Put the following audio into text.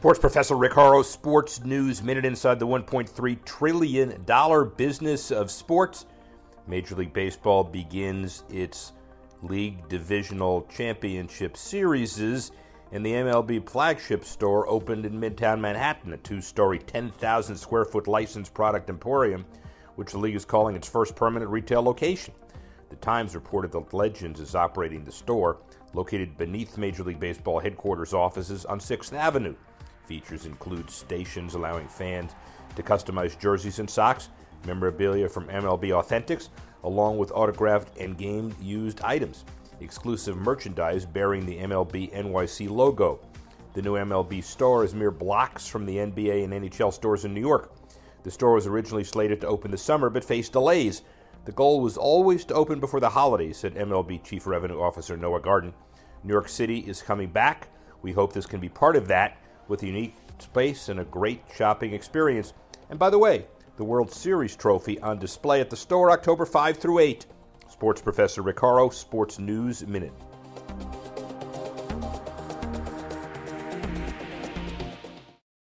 Sports Professor Rick Sports News Minute inside the $1.3 trillion business of sports. Major League Baseball begins its league divisional championship series, and the MLB flagship store opened in Midtown Manhattan, a two story, 10,000 square foot licensed product emporium, which the league is calling its first permanent retail location. The Times reported that Legends is operating the store, located beneath Major League Baseball headquarters offices on 6th Avenue. Features include stations allowing fans to customize jerseys and socks, memorabilia from MLB Authentics, along with autographed and game used items, exclusive merchandise bearing the MLB NYC logo. The new MLB store is mere blocks from the NBA and NHL stores in New York. The store was originally slated to open this summer but faced delays. The goal was always to open before the holidays, said MLB Chief Revenue Officer Noah Garden. New York City is coming back. We hope this can be part of that with unique space and a great shopping experience. And by the way, the World Series trophy on display at the store October 5 through 8. Sports Professor Rick Sports News Minute.